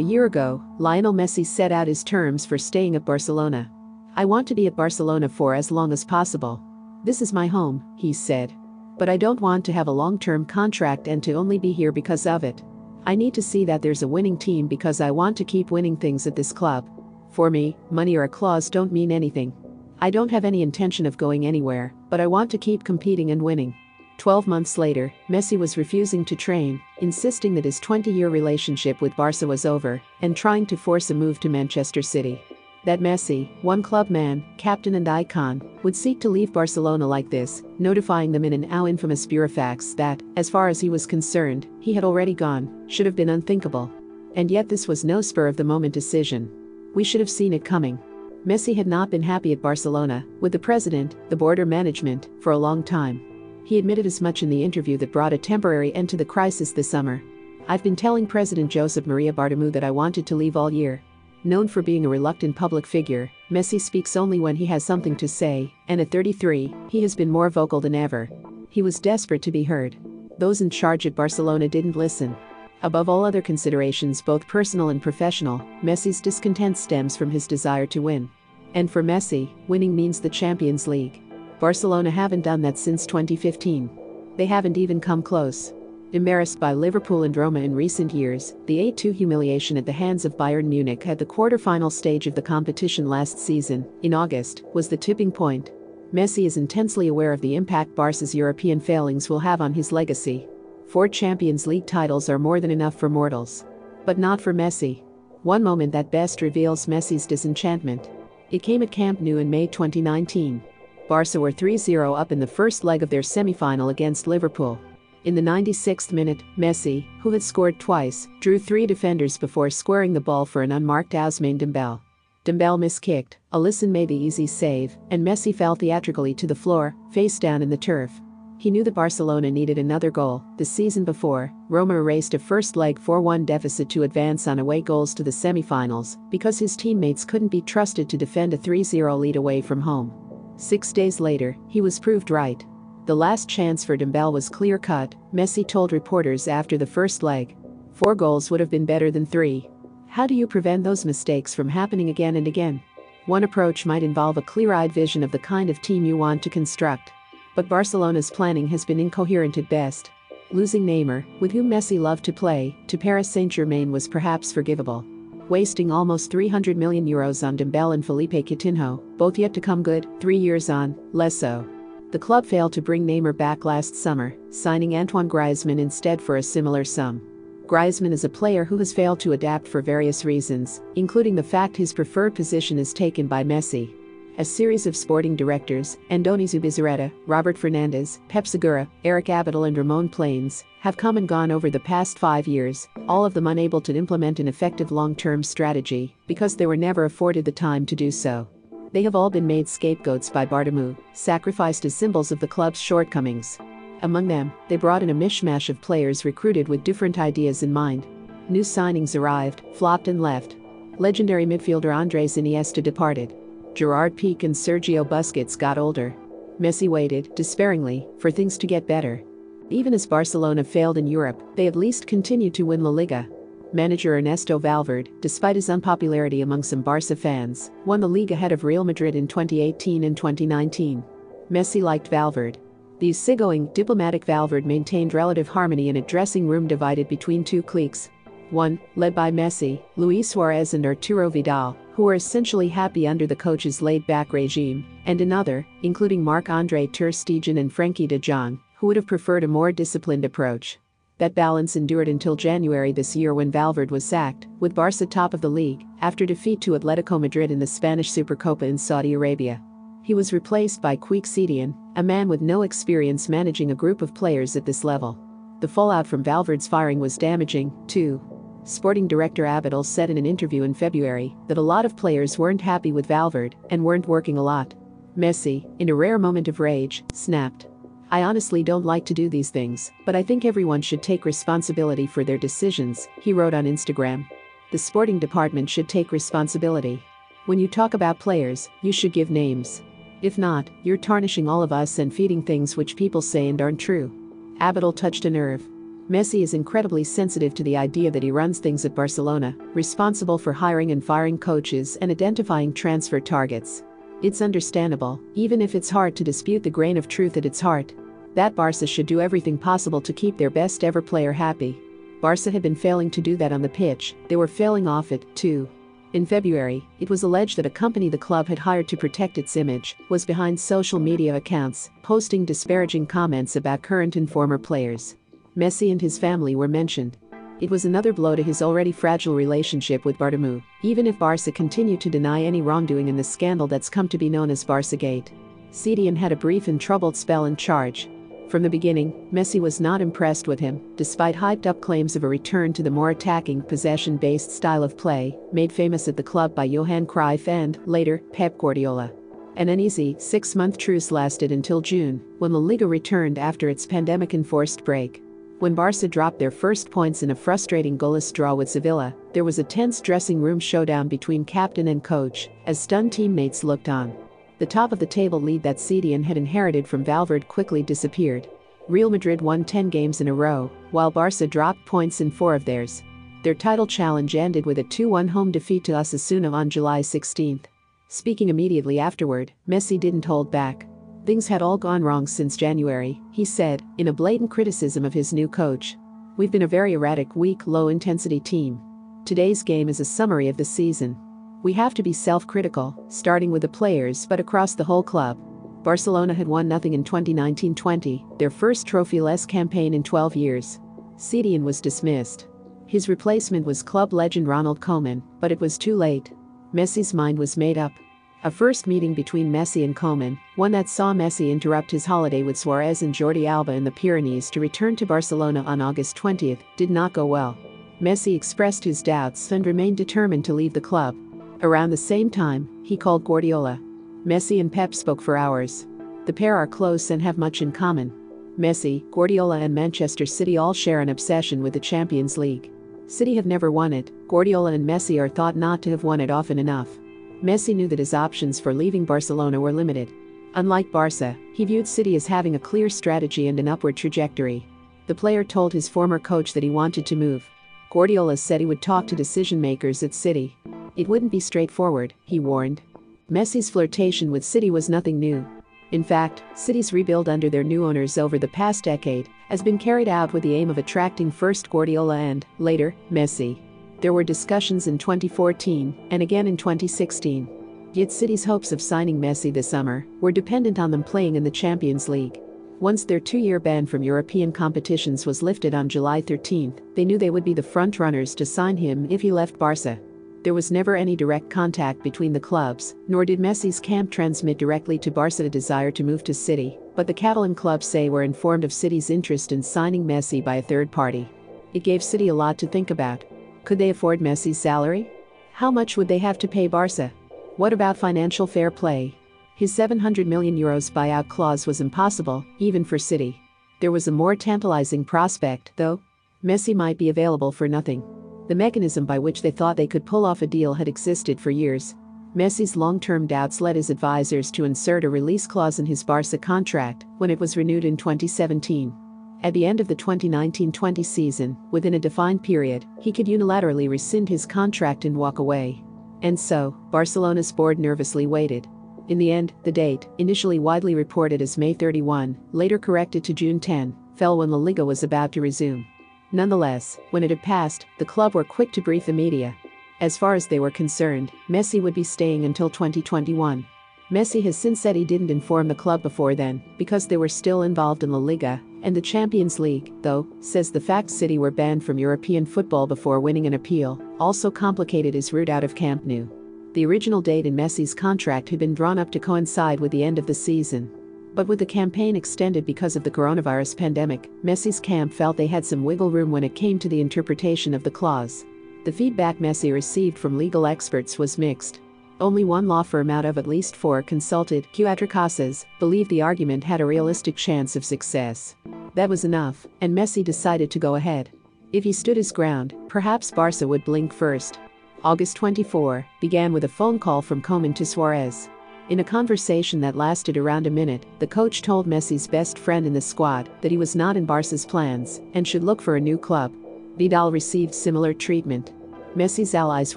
A year ago, Lionel Messi set out his terms for staying at Barcelona. I want to be at Barcelona for as long as possible. This is my home, he said. But I don't want to have a long term contract and to only be here because of it. I need to see that there's a winning team because I want to keep winning things at this club. For me, money or a clause don't mean anything. I don't have any intention of going anywhere, but I want to keep competing and winning. 12 months later, Messi was refusing to train, insisting that his 20 year relationship with Barca was over, and trying to force a move to Manchester City. That Messi, one club man, captain, and icon, would seek to leave Barcelona like this, notifying them in an now infamous burofax that, as far as he was concerned, he had already gone, should have been unthinkable. And yet, this was no spur of the moment decision. We should have seen it coming. Messi had not been happy at Barcelona, with the president, the board or management, for a long time. He admitted as much in the interview that brought a temporary end to the crisis this summer. I've been telling President Josep Maria Bartomeu that I wanted to leave all year. Known for being a reluctant public figure, Messi speaks only when he has something to say, and at 33, he has been more vocal than ever. He was desperate to be heard. Those in charge at Barcelona didn't listen. Above all other considerations, both personal and professional, Messi's discontent stems from his desire to win. And for Messi, winning means the Champions League. Barcelona haven't done that since 2015. They haven't even come close. Embarrassed by Liverpool and Roma in recent years, the 8-2 humiliation at the hands of Bayern Munich at the quarter-final stage of the competition last season, in August, was the tipping point. Messi is intensely aware of the impact Barca's European failings will have on his legacy. Four Champions League titles are more than enough for mortals. But not for Messi. One moment that best reveals Messi's disenchantment. It came at Camp Nou in May 2019. Barca were 3-0 up in the first leg of their semi-final against Liverpool. In the 96th minute, Messi, who had scored twice, drew three defenders before squaring the ball for an unmarked Ousmane Dembele. Dembele miskicked, Alisson made the easy save, and Messi fell theatrically to the floor, face down in the turf. He knew that Barcelona needed another goal. The season before, Roma erased a first leg 4 1 deficit to advance on away goals to the semi finals because his teammates couldn't be trusted to defend a 3 0 lead away from home. Six days later, he was proved right. The last chance for Dembele was clear cut, Messi told reporters after the first leg. Four goals would have been better than three. How do you prevent those mistakes from happening again and again? One approach might involve a clear eyed vision of the kind of team you want to construct. But Barcelona's planning has been incoherent at best. Losing Neymar, with whom Messi loved to play, to Paris Saint Germain was perhaps forgivable wasting almost 300 million euros on Dembele and Felipe Coutinho, both yet to come good, three years on, less so. The club failed to bring Neymar back last summer, signing Antoine Griezmann instead for a similar sum. Griezmann is a player who has failed to adapt for various reasons, including the fact his preferred position is taken by Messi. A series of sporting directors, Andoni Zubizarreta, Robert Fernandez, Pep Segura, Eric Abidal and Ramon Planes, have come and gone over the past five years, all of them unable to implement an effective long-term strategy because they were never afforded the time to do so. They have all been made scapegoats by Bartomeu, sacrificed as symbols of the club's shortcomings. Among them, they brought in a mishmash of players recruited with different ideas in mind. New signings arrived, flopped and left. Legendary midfielder Andres Iniesta departed. Gerard Piqué and Sergio Busquets got older. Messi waited, despairingly, for things to get better. Even as Barcelona failed in Europe, they at least continued to win La Liga. Manager Ernesto Valverde, despite his unpopularity among some Barca fans, won the league ahead of Real Madrid in 2018 and 2019. Messi liked Valverde. The easygoing, diplomatic Valverde maintained relative harmony in a dressing room divided between two cliques. One, led by Messi, Luis Suarez and Arturo Vidal, who were essentially happy under the coach's laid-back regime, and another, including Marc-Andre Ter Stegen and Frenkie de Jong, who would have preferred a more disciplined approach. That balance endured until January this year when Valverde was sacked, with Barca top of the league, after defeat to Atletico Madrid in the Spanish Supercopa in Saudi Arabia. He was replaced by Quique Setién, a man with no experience managing a group of players at this level. The fallout from Valverde's firing was damaging, too. Sporting director Abidal said in an interview in February that a lot of players weren't happy with Valverde and weren't working a lot. Messi, in a rare moment of rage, snapped. I honestly don't like to do these things, but I think everyone should take responsibility for their decisions, he wrote on Instagram. The sporting department should take responsibility. When you talk about players, you should give names. If not, you're tarnishing all of us and feeding things which people say and aren't true. Abidal touched a nerve. Messi is incredibly sensitive to the idea that he runs things at Barcelona, responsible for hiring and firing coaches and identifying transfer targets. It's understandable, even if it's hard to dispute the grain of truth at its heart. That Barca should do everything possible to keep their best ever player happy. Barca had been failing to do that on the pitch, they were failing off it, too. In February, it was alleged that a company the club had hired to protect its image was behind social media accounts, posting disparaging comments about current and former players. Messi and his family were mentioned. It was another blow to his already fragile relationship with Bartomeu, even if Barca continued to deny any wrongdoing in the scandal that's come to be known as Barcagate. Setién had a brief and troubled spell in charge. From the beginning, Messi was not impressed with him, despite hyped up claims of a return to the more attacking, possession based style of play, made famous at the club by Johan Cruyff and, later, Pep Guardiola. An uneasy six month truce lasted until June, when La Liga returned after its pandemic enforced break. When Barca dropped their first points in a frustrating goalless draw with Sevilla, there was a tense dressing room showdown between captain and coach, as stunned teammates looked on. The top of the table lead that Setién had inherited from Valverde quickly disappeared. Real Madrid won 10 games in a row, while Barca dropped points in four of theirs. Their title challenge ended with a 2-1 home defeat to Osasuna on July 16. Speaking immediately afterward, Messi didn't hold back. Things had all gone wrong since January, he said, in a blatant criticism of his new coach. We've been a very erratic, weak, low intensity team. Today's game is a summary of the season. We have to be self critical, starting with the players but across the whole club. Barcelona had won nothing in 2019 20, their first trophy less campaign in 12 years. Setién was dismissed. His replacement was club legend Ronald Koeman, but it was too late. Messi's mind was made up. A first meeting between Messi and Koeman, one that saw Messi interrupt his holiday with Suarez and Jordi Alba in the Pyrenees to return to Barcelona on August 20, did not go well. Messi expressed his doubts and remained determined to leave the club. Around the same time, he called Guardiola. Messi and Pep spoke for hours. The pair are close and have much in common. Messi, Guardiola, and Manchester City all share an obsession with the Champions League. City have never won it, Guardiola and Messi are thought not to have won it often enough. Messi knew that his options for leaving Barcelona were limited. Unlike Barca, he viewed City as having a clear strategy and an upward trajectory. The player told his former coach that he wanted to move. Guardiola said he would talk to decision makers at City. It wouldn't be straightforward, he warned. Messi's flirtation with City was nothing new. In fact, City's rebuild under their new owners over the past decade has been carried out with the aim of attracting first Guardiola and, later, Messi. There were discussions in 2014 and again in 2016. Yet City's hopes of signing Messi this summer were dependent on them playing in the Champions League. Once their two year ban from European competitions was lifted on July 13, they knew they would be the frontrunners to sign him if he left Barca. There was never any direct contact between the clubs, nor did Messi's camp transmit directly to Barca a desire to move to City, but the Catalan clubs say were informed of City's interest in signing Messi by a third party. It gave City a lot to think about. Could they afford Messi's salary? How much would they have to pay Barca? What about financial fair play? His 700 million euros buyout clause was impossible, even for City. There was a more tantalizing prospect, though. Messi might be available for nothing. The mechanism by which they thought they could pull off a deal had existed for years. Messi's long term doubts led his advisors to insert a release clause in his Barca contract when it was renewed in 2017. At the end of the 2019 20 season, within a defined period, he could unilaterally rescind his contract and walk away. And so, Barcelona's board nervously waited. In the end, the date, initially widely reported as May 31, later corrected to June 10, fell when La Liga was about to resume. Nonetheless, when it had passed, the club were quick to brief the media. As far as they were concerned, Messi would be staying until 2021. Messi has since said he didn't inform the club before then, because they were still involved in La Liga and the Champions League, though, says the fact City were banned from European football before winning an appeal, also complicated his route out of Camp Nou. The original date in Messi's contract had been drawn up to coincide with the end of the season. But with the campaign extended because of the coronavirus pandemic, Messi's camp felt they had some wiggle room when it came to the interpretation of the clause. The feedback Messi received from legal experts was mixed. Only one law firm out of at least four consulted, Cuatrecasas, believed the argument had a realistic chance of success. That was enough, and Messi decided to go ahead. If he stood his ground, perhaps Barca would blink first. August 24 began with a phone call from Koeman to Suarez. In a conversation that lasted around a minute, the coach told Messi's best friend in the squad that he was not in Barca's plans and should look for a new club. Vidal received similar treatment. Messi's allies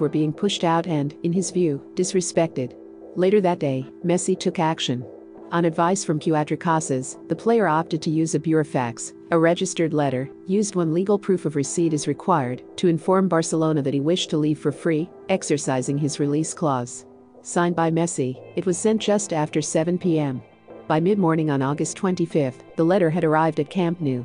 were being pushed out and, in his view, disrespected. Later that day, Messi took action. On advice from Cuatrecasas, the player opted to use a burofax, a registered letter, used when legal proof of receipt is required, to inform Barcelona that he wished to leave for free, exercising his release clause. Signed by Messi, it was sent just after 7 p.m. By mid morning on August 25, the letter had arrived at Camp Nou.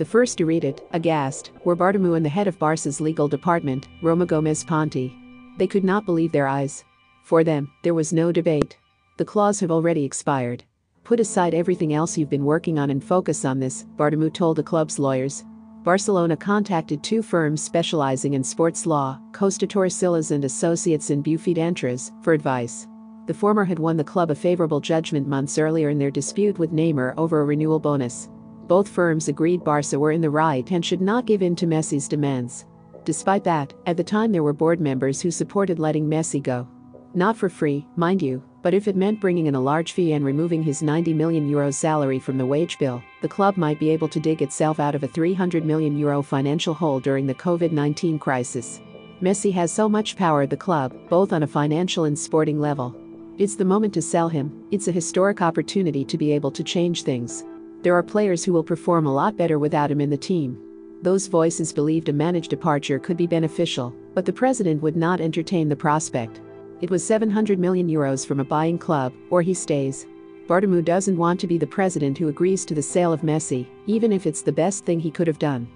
The first to read it, aghast, were Bartomeu and the head of Barca's legal department, Roma Gomez Ponti. They could not believe their eyes. For them, there was no debate. The clause have already expired. Put aside everything else you've been working on and focus on this, Bartomeu told the club's lawyers. Barcelona contacted two firms specializing in sports law, Costa Torrecillas and Associates in Bofill Entres, for advice. The former had won the club a favorable judgment months earlier in their dispute with Neymar over a renewal bonus. Both firms agreed Barca were in the right and should not give in to Messi's demands. Despite that, at the time there were board members who supported letting Messi go. Not for free, mind you, but if it meant bringing in a large fee and removing his 90 million euro salary from the wage bill, the club might be able to dig itself out of a 300 million euro financial hole during the COVID 19 crisis. Messi has so much power at the club, both on a financial and sporting level. It's the moment to sell him, it's a historic opportunity to be able to change things. There are players who will perform a lot better without him in the team. Those voices believed a managed departure could be beneficial, but the president would not entertain the prospect. It was 700 million euros from a buying club, or he stays. Bartomeu doesn't want to be the president who agrees to the sale of Messi, even if it's the best thing he could have done.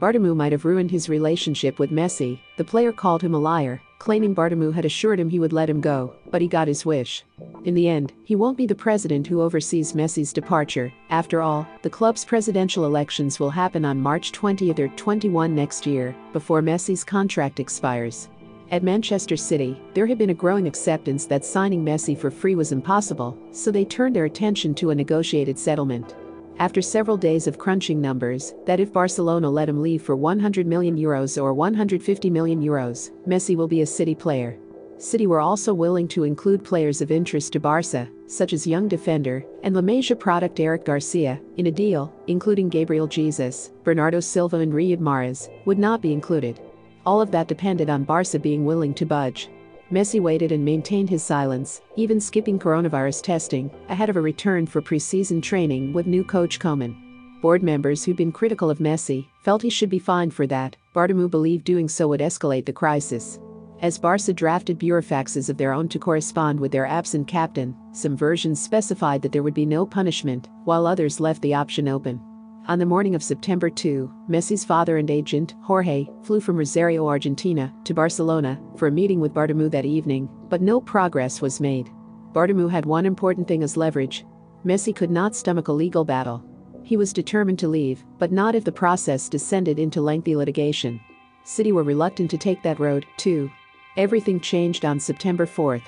Bartomeu might have ruined his relationship with Messi, the player called him a liar, claiming Bartomeu had assured him he would let him go, but he got his wish. In the end, he won't be the president who oversees Messi's departure. After all, the club's presidential elections will happen on March 20 or 21 next year, before Messi's contract expires. At Manchester City, there had been a growing acceptance that signing Messi for free was impossible, so they turned their attention to a negotiated settlement. After several days of crunching numbers, that if Barcelona let him leave for 100 million euros or 150 million euros, Messi will be a City player. City were also willing to include players of interest to Barca, such as young defender and La Masia product Eric Garcia, in a deal, including Gabriel Jesus, Bernardo Silva and Riyad Mahrez, would not be included. All of that depended on Barca being willing to budge. Messi waited and maintained his silence, even skipping coronavirus testing, ahead of a return for preseason training with new coach Koeman. Board members who'd been critical of Messi felt he should be fined for that. Bartomeu believed doing so would escalate the crisis. As Barca drafted burofaxes of their own to correspond with their absent captain, some versions specified that there would be no punishment, while others left the option open. On the morning of September 2, Messi's father and agent, Jorge, flew from Rosario, Argentina, to Barcelona for a meeting with Bartomeu that evening, but no progress was made. Bartomeu had one important thing as leverage. Messi could not stomach a legal battle. He was determined to leave, but not if the process descended into lengthy litigation. City were reluctant to take that road, too. Everything changed on September 4.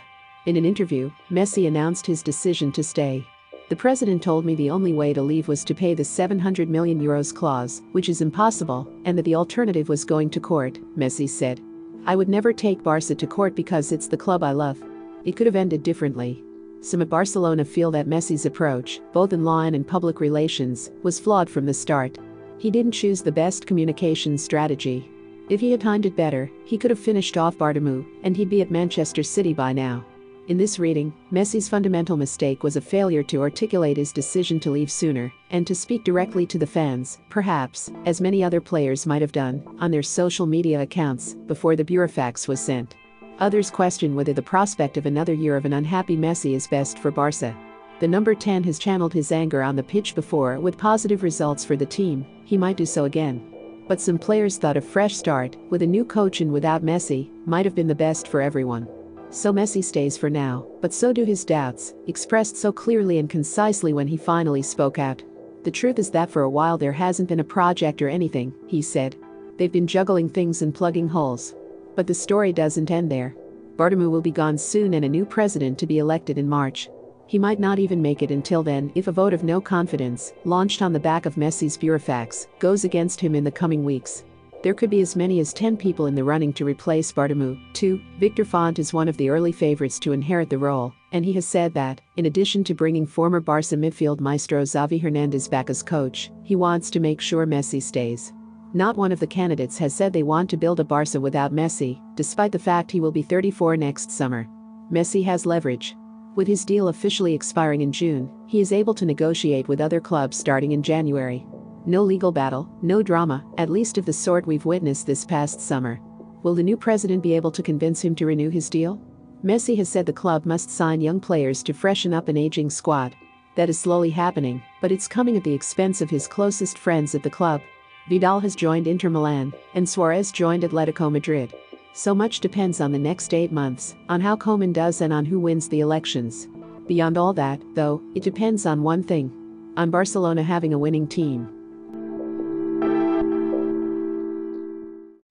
In an interview, Messi announced his decision to stay. The president told me the only way to leave was to pay the 700 million euros clause, which is impossible, and that the alternative was going to court, Messi said. I would never take Barca to court because it's the club I love. It could have ended differently. Some at Barcelona feel that Messi's approach, both in law and public relations, was flawed from the start. He didn't choose the best communication strategy. If he had timed it better, he could have finished off Bartomeu, and he'd be at Manchester City by now. In this reading, Messi's fundamental mistake was a failure to articulate his decision to leave sooner and to speak directly to the fans, perhaps, as many other players might have done, on their social media accounts before the burofax was sent. Others question whether the prospect of another year of an unhappy Messi is best for Barca. The number 10 has channeled his anger on the pitch before with positive results for the team, he might do so again. But some players thought a fresh start, with a new coach and without Messi, might have been the best for everyone. So Messi stays for now, but so do his doubts, expressed so clearly and concisely when he finally spoke out. The truth is that for a while there hasn't been a project or anything, he said. They've been juggling things and plugging holes. But the story doesn't end there. Bartomeu will be gone soon and a new president to be elected in March. He might not even make it until then if a vote of no confidence, launched on the back of Messi's burofax, goes against him in the coming weeks. There could be as many as 10 people in the running to replace Bartomeu. 2. Victor Font is one of the early favorites to inherit the role, And he has said that, in addition to bringing former Barca midfield maestro Xavi Hernandez back as coach, he wants to make sure Messi stays. Not one of the candidates has said they want to build a Barca without Messi, despite the fact he will be 34 next summer. Messi has leverage. With his deal officially expiring in June, he is able to negotiate with other clubs starting in January. No legal battle, no drama, at least of the sort we've witnessed this past summer. Will the new president be able to convince him to renew his deal? Messi has said the club must sign young players to freshen up an aging squad. That is slowly happening, but it's coming at the expense of his closest friends at the club. Vidal has joined Inter Milan, and Suarez joined Atletico Madrid. So much depends on the next eight months, on how Koeman does and on who wins the elections. Beyond all that, though, it depends on one thing on Barcelona having a winning team.